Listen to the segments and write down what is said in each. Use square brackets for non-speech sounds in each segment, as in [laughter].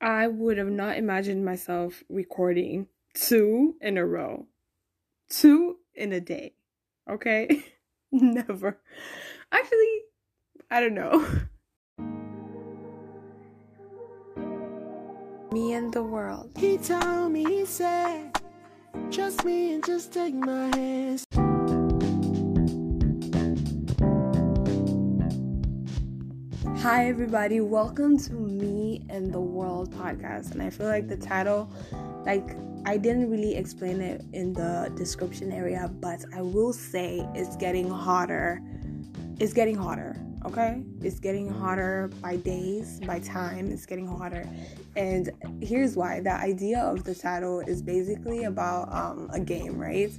I would have not imagined myself recording two in a row, two in a day. Okay? [laughs] Never. Actually, I don't know. [laughs] Me and the world. He told me, he said, trust me and just take my hands. Hi, everybody. Welcome to Me and the World podcast. And I feel like the title, like, I didn't really explain it in the description area, but I will say it's getting hotter. It's getting hotter, okay? It's getting hotter by days, by time. It's getting hotter. And here's why the idea of the title is basically about um, a game, right?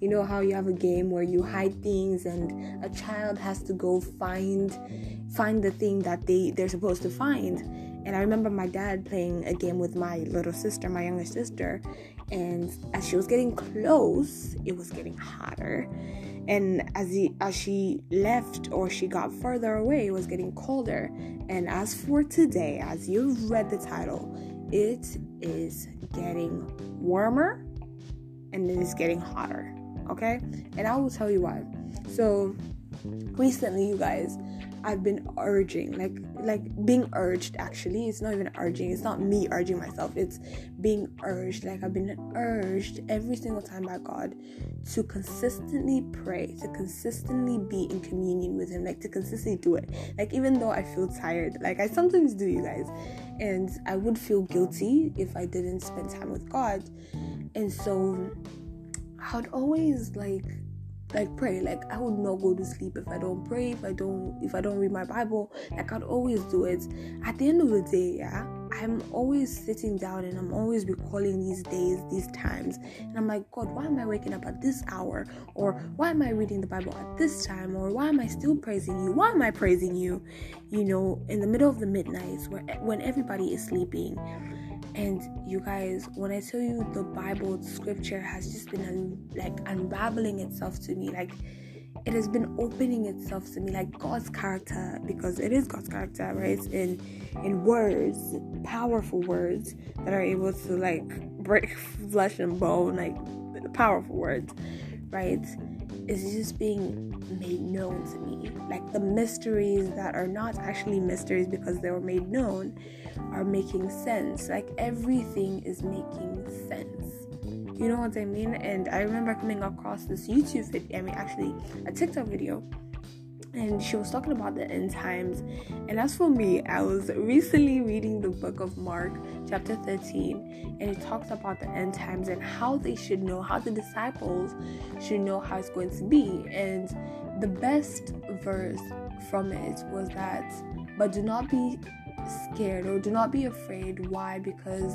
You know how you have a game where you hide things and a child has to go find find the thing that they they're supposed to find and i remember my dad playing a game with my little sister my younger sister and as she was getting close it was getting hotter and as he as she left or she got further away it was getting colder. And as for today as you've read the title it is getting warmer and it is getting hotter okay? And i will tell you why. So recently you guys I've been urging, like like being urged actually. It's not even urging, it's not me urging myself, it's being urged. Like I've been urged every single time by God to consistently pray, to consistently be in communion with him, like to consistently do it. Like even though I feel tired, like I sometimes do you guys. And I would feel guilty if I didn't spend time with God. And so I would always like like pray. Like i would not go to sleep if i don't pray if i don't if i don't read my bible. Like i'd always do it. At the end of the day yeah i'm always sitting down and i'm always recalling these days these times. And i'm like god why am i waking up at this hour? Or why am i reading the bible at this time? Or why am i still praising you? Why am i praising you? You know in the middle of the midnights where when everybody is sleeping and you guys, when I tell you the Bible, scripture has just been un- like unraveling itself to me, like it has been opening itself to me, like God's character, because it is God's character, right? In in words, powerful words that are able to like break [laughs] flesh and bone, like powerful words, right? Is just being made known to me. Like the mysteries that are not actually mysteries because they were made known are making sense. Like everything is making sense. You know what I mean? And I remember coming across this YouTube video, I mean, actually, a TikTok video, and she was talking about the end times. And as for me, I was recently reading the book of Mark, chapter 13, and it talks about the end times and how they should know, how the disciples should know how it's going to be. And the best verse from it was that, but do not be scared or do not be afraid. Why? Because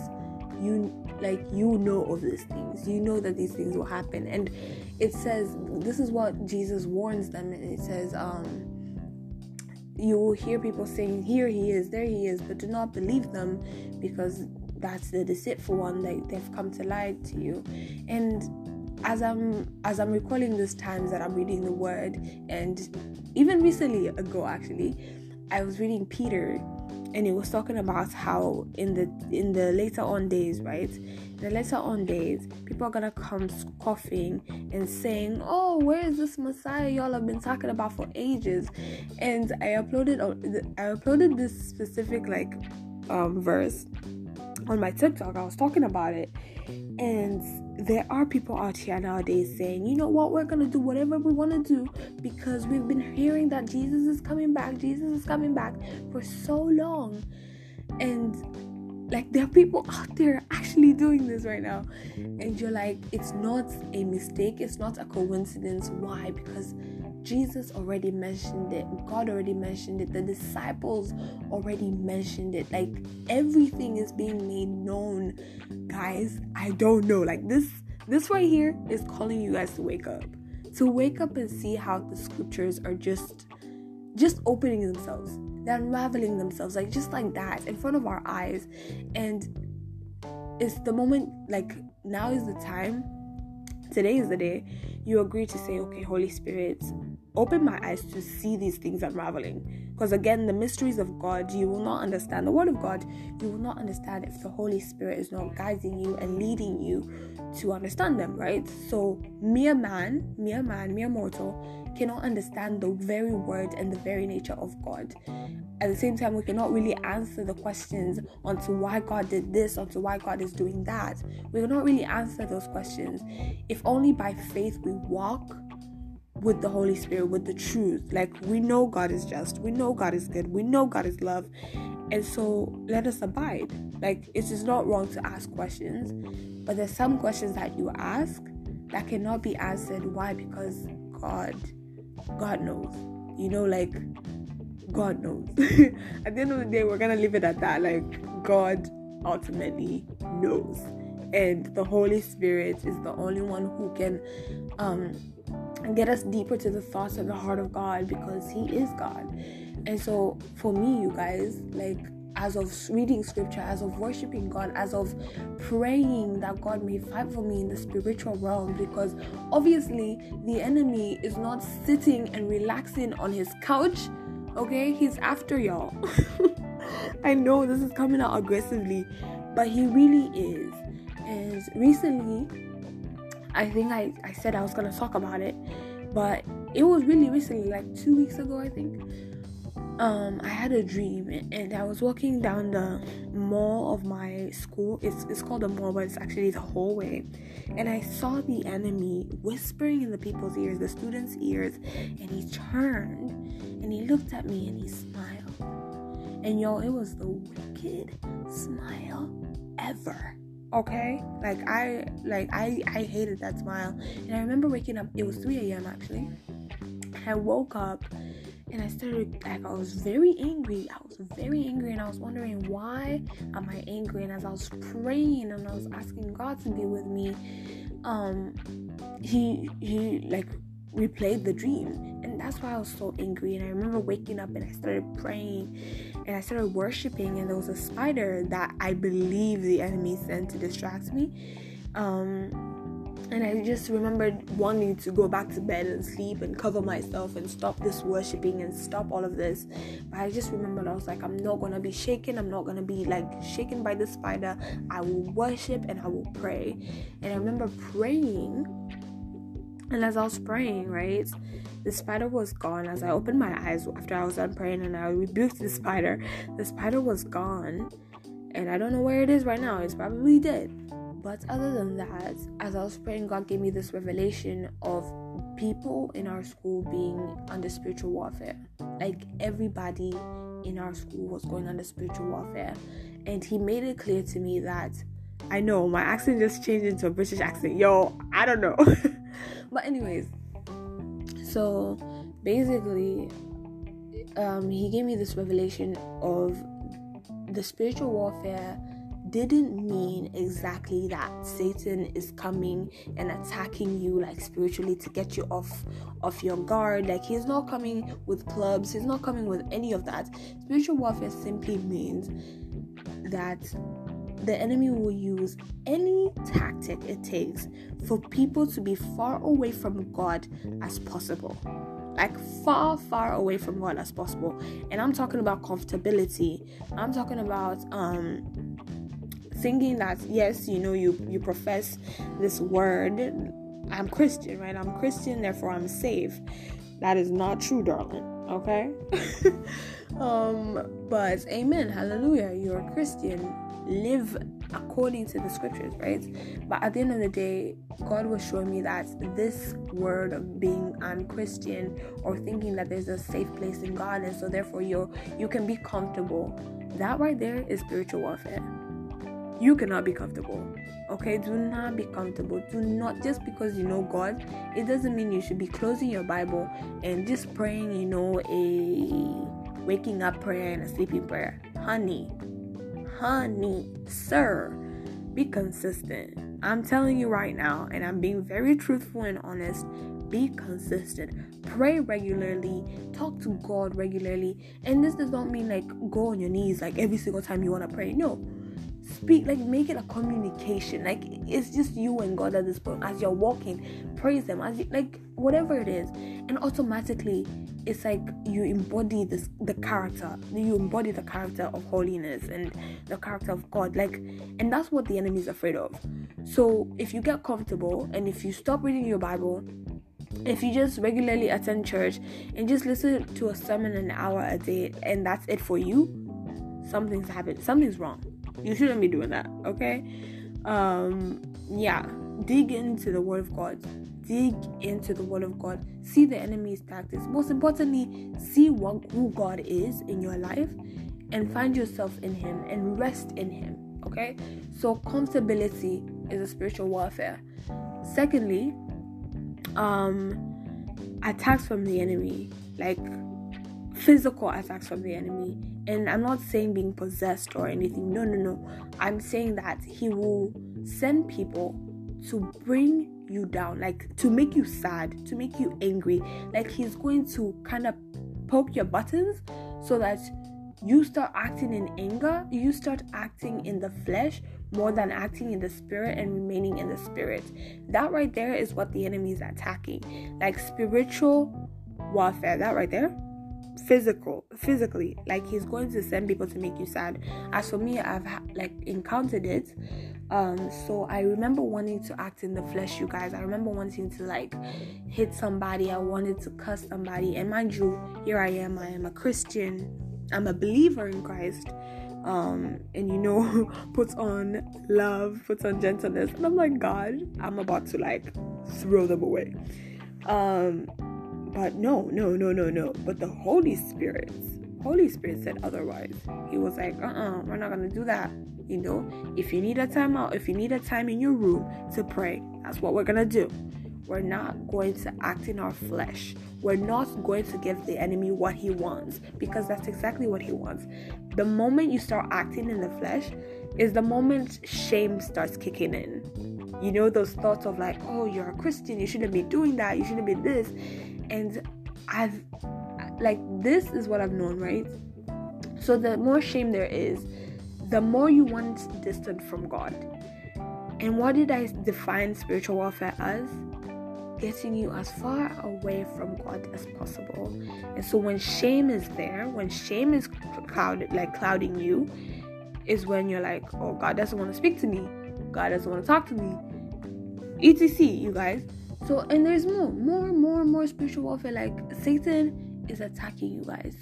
you like you know of these things. You know that these things will happen. And it says this is what Jesus warns them and it says, um, you will hear people saying, Here he is, there he is, but do not believe them because that's the deceitful one that they've come to lie to you. And as I'm as I'm recalling these times that I'm reading the word and even recently ago actually, I was reading Peter and it was talking about how in the in the later on days right? In the later on days people are gonna come scoffing and saying oh where is this messiah y'all have been talking about for ages? And i uploaded i uploaded this specific like um verse on my tiktok. I was talking about it. And there are people out here nowadays saying, you know what, we're gonna do whatever we want to do because we've been hearing that Jesus is coming back, Jesus is coming back for so long. And like there are people out there actually doing this right now. And you're like, it's not a mistake, it's not a coincidence. Why? Because Jesus already mentioned it. God already mentioned it. The disciples already mentioned it. Like everything is being made known. Guys, I don't know. Like this this right here is calling you guys to wake up. To wake up and see how the scriptures are just just opening themselves. They're unraveling themselves like just like that in front of our eyes. And it's the moment like now is the time today is the day you agree to say, okay, Holy Spirit, open my eyes to see these things unraveling. Because again, the mysteries of God, you will not understand. The Word of God, you will not understand if the Holy Spirit is not guiding you and leading you to understand them, right? So, mere man, mere man, mere mortal cannot understand the very word and the very nature of God. At the same time, we cannot really answer the questions onto why God did this, onto why God is doing that. We cannot really answer those questions. If only by faith we walk with the Holy Spirit, with the truth. Like we know God is just, we know God is good, we know God is love. And so let us abide. Like it is not wrong to ask questions, but there's some questions that you ask that cannot be answered. Why? Because God, God knows. You know, like God knows. [laughs] at the end of the day, we're gonna leave it at that. Like God ultimately knows. And the Holy Spirit is the only one who can um and get us deeper to the thoughts of the heart of God because He is God. And so, for me, you guys, like, as of reading scripture, as of worshiping God, as of praying that God may fight for me in the spiritual realm, because obviously the enemy is not sitting and relaxing on his couch, okay? He's after y'all. [laughs] I know this is coming out aggressively, but he really is. And recently, I think I, I said I was gonna talk about it, but it was really recently, like two weeks ago, I think. Um, I had a dream and I was walking down the mall of my school. It's it's called a mall, but it's actually the hallway. And I saw the enemy whispering in the people's ears, the students' ears, and he turned and he looked at me and he smiled. And yo, it was the wicked smile ever okay? Like i like i i hated that smile. And i remember waking up it was 3 a.m actually. I woke up and i started like i was very angry. I was very angry and i was wondering why am i angry? And as i was praying and i was asking god to be with me um he he like replayed the dream and that's why i was so angry and i remember waking up and i started praying and I started worshiping, and there was a spider that I believe the enemy sent to distract me. Um, and I just remembered wanting to go back to bed and sleep and cover myself and stop this worshiping and stop all of this. But I just remembered I was like, I'm not gonna be shaken. I'm not gonna be like shaken by the spider. I will worship and I will pray. And I remember praying, and as I was praying, right, the spider was gone as I opened my eyes after I was done praying and I rebuked the spider. The spider was gone, and I don't know where it is right now. It's probably dead. But other than that, as I was praying, God gave me this revelation of people in our school being under spiritual warfare. Like everybody in our school was going under spiritual warfare. And He made it clear to me that I know my accent just changed into a British accent. Yo, I don't know. [laughs] but, anyways, so basically, um, he gave me this revelation of the spiritual warfare didn't mean exactly that Satan is coming and attacking you like spiritually to get you off off your guard. Like he's not coming with clubs, he's not coming with any of that. Spiritual warfare simply means that the enemy will use any tactic it takes for people to be far away from God as possible. Like far, far away from God as possible. And I'm talking about comfortability. I'm talking about um thinking that yes, you know, you you profess this word. I'm Christian, right? I'm Christian, therefore I'm safe. That is not true, darling. Okay? [laughs] um, but amen, hallelujah. You're a Christian live according to the scriptures, right? But at the end of the day, God was showing me that this word of being unchristian or thinking that there's a safe place in God, and so therefore you you can be comfortable. That right there is spiritual warfare. You cannot be comfortable. Okay, do not be comfortable. Do not just because you know God, it doesn't mean you should be closing your Bible and just praying, you know, a waking up prayer and a sleeping prayer. Honey, honey, sir, be consistent. I'm telling you right now, and I'm being very truthful and honest. Be consistent. Pray regularly. Talk to God regularly. And this does not mean like go on your knees like every single time you want to pray. No. Speak, like make it a communication. Like it's just you and God at this point. As you're walking, praise Him. As you, like whatever it is and automatically it's like you embody this the character you embody the character of holiness and the character of god like and that's what the enemy is afraid of so if you get comfortable and if you stop reading your bible if you just regularly attend church and just listen to a sermon an hour a day and that's it for you something's happened something's wrong you shouldn't be doing that okay? Um yeah dig into the word of god. Dig into the word of god. See the enemy's tactics. Most importantly see what who god is in your life and find yourself in him and rest in him okay? So comfortability is a spiritual warfare. Secondly um attacks from the enemy like physical attacks from the enemy and i'm not saying being possessed or anything no no no i'm saying that he will send people to bring you down like to make you sad to make you angry like he's going to kind of poke your buttons so that you start acting in anger you start acting in the flesh more than acting in the spirit and remaining in the spirit. That right there is what the enemy is attacking. Like spiritual warfare, that right there. Physical, physically, like he's going to send people to make you sad. As for me, I've like encountered it. Um, so I remember wanting to act in the flesh, you guys. I remember wanting to like hit somebody. I wanted to cuss somebody, and mind you, here I am. I am a Christian. I'm a believer in Christ um, and you know, [laughs] puts on love, puts on gentleness. And I'm like, God, I'm about to like throw them away. Um, but no, no, no, no, no. But the Holy Spirit, Holy Spirit said otherwise. He was like, uh uh-uh, uh, we are not gonna do that. You know, if you need a time out, if you need a time in your room to pray, that's what we're gonna do. We're not going to act in our flesh. We're not going to give the enemy what he wants because that's exactly what he wants. The moment you start acting in the flesh is the moment shame starts kicking in. You know, those thoughts of like, oh, you're a Christian, you shouldn't be doing that, you shouldn't be this. And I've, like, this is what I've known, right? So the more shame there is, the more you want distant from God. And what did I define spiritual warfare as? getting you as far away from God as possible. And so when shame is there, when shame is clouded, like clouding you, is when you're like, oh, God doesn't want to speak to me. God doesn't want to talk to me. ETC, you guys. So, and there's more, more, more, more spiritual warfare. Like Satan is attacking you guys.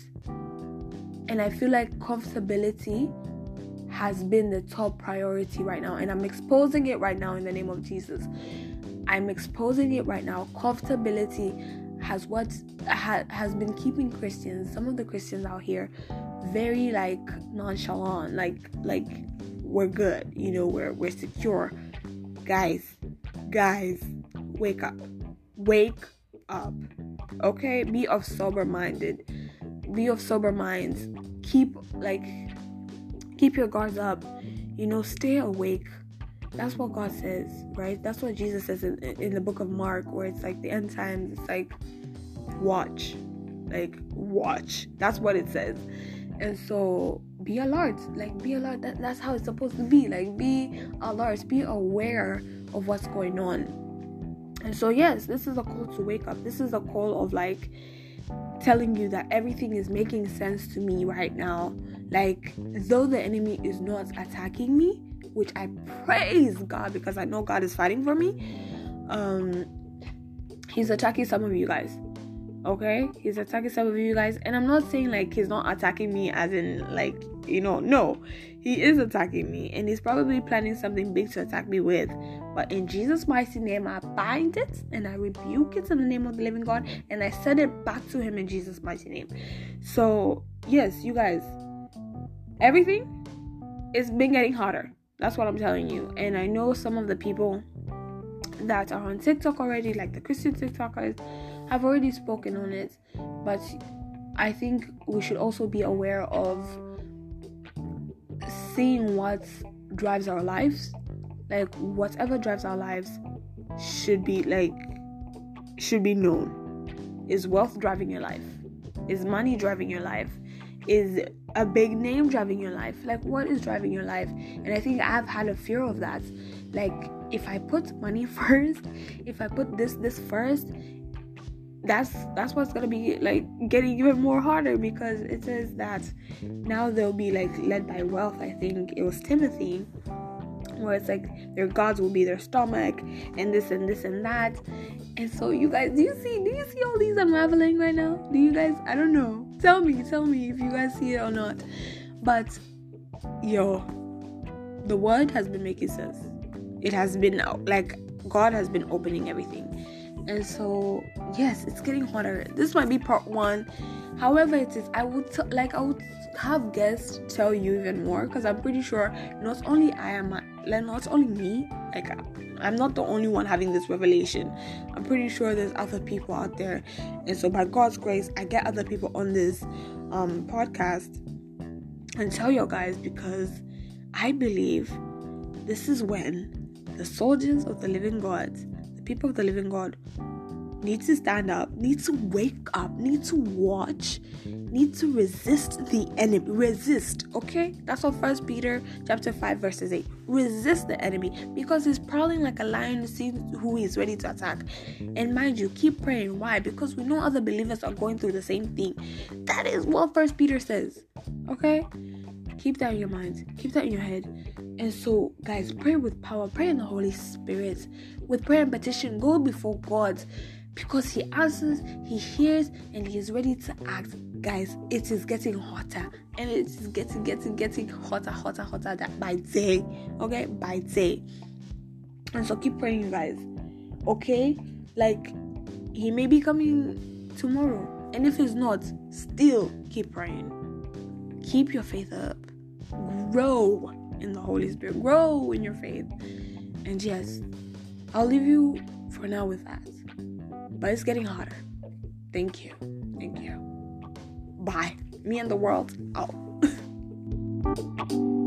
And I feel like comfortability has been the top priority right now. And I'm exposing it right now in the name of Jesus. I'm exposing it right now. Comfortability has what ha, has been keeping Christians, some of the Christians out here, very like nonchalant, like like we're good, you know, we're we're secure. Guys, guys, wake up. Wake up. Okay? Be of sober minded. Be of sober minds. Keep like keep your guards up. You know, stay awake that's what God says, right? That's what Jesus says in, in the book of Mark, where it's like the end times, it's like, watch. Like, watch. That's what it says. And so be alert. Like, be alert. That, that's how it's supposed to be. Like, be alert. Be aware of what's going on. And so, yes, this is a call to wake up. This is a call of like telling you that everything is making sense to me right now. Like, though the enemy is not attacking me, which I praise God because I know God is fighting for me. Um, he's attacking some of you guys. Okay, he's attacking some of you guys, and I'm not saying like he's not attacking me as in like you know, no, he is attacking me, and he's probably planning something big to attack me with. But in Jesus' mighty name, I bind it and I rebuke it in the name of the living God, and I send it back to him in Jesus' mighty name. So, yes, you guys, everything is been getting harder. That's what I'm telling you. And I know some of the people that are on TikTok already, like the Christian TikTokers, have already spoken on it. But I think we should also be aware of seeing what drives our lives. Like whatever drives our lives should be like should be known. Is wealth driving your life? Is money driving your life? Is a big name driving your life? Like, what is driving your life? And I think I've had a fear of that. Like, if I put money [laughs] first, if I put this, this first, that's that's what's gonna be like getting even more harder because it says that now they'll be like led by wealth. I think it was Timothy, where it's like their gods will be their stomach and this and this and that. And so you guys, do you see? Do you see all these unraveling right now? Do you guys? I don't know. Tell me, tell me if you guys see it or not. But yo, the word has been making sense. It has been like God has been opening everything. And so, yes, it's getting hotter. This might be part one. However, it is, I would t- like I would have guests tell you even more because I'm pretty sure not only I am like not only me like I'm not the only one having this revelation. I'm pretty sure there's other people out there, and so by God's grace, I get other people on this um, podcast and tell you guys because I believe this is when the soldiers of the living God, the people of the living God, need to stand up, need to wake up, need to watch, need to resist the enemy. Resist, okay? That's what First Peter chapter 5 verses 8. Resist the enemy because he's prowling like a lion to see who he's ready to attack. And mind you, keep praying. Why? Because we know other believers are going through the same thing. That is what First Peter says. Okay? Keep that in your mind. Keep that in your head. And so, guys, pray with power. Pray in the Holy Spirit. With prayer and petition, go before God because He answers, He hears, and He is ready to act. Guys, it is getting hotter and it is getting, getting, getting hotter, hotter, hotter by day. Okay, by day. And so, keep praying, guys. Okay, like He may be coming tomorrow, and if He's not, still keep praying. Keep your faith up grow in the Holy Spirit, grow in your faith. And yes, I'll leave you for now with that. But it's getting hotter. Thank you. Thank you. Bye. Me and the world out. [laughs]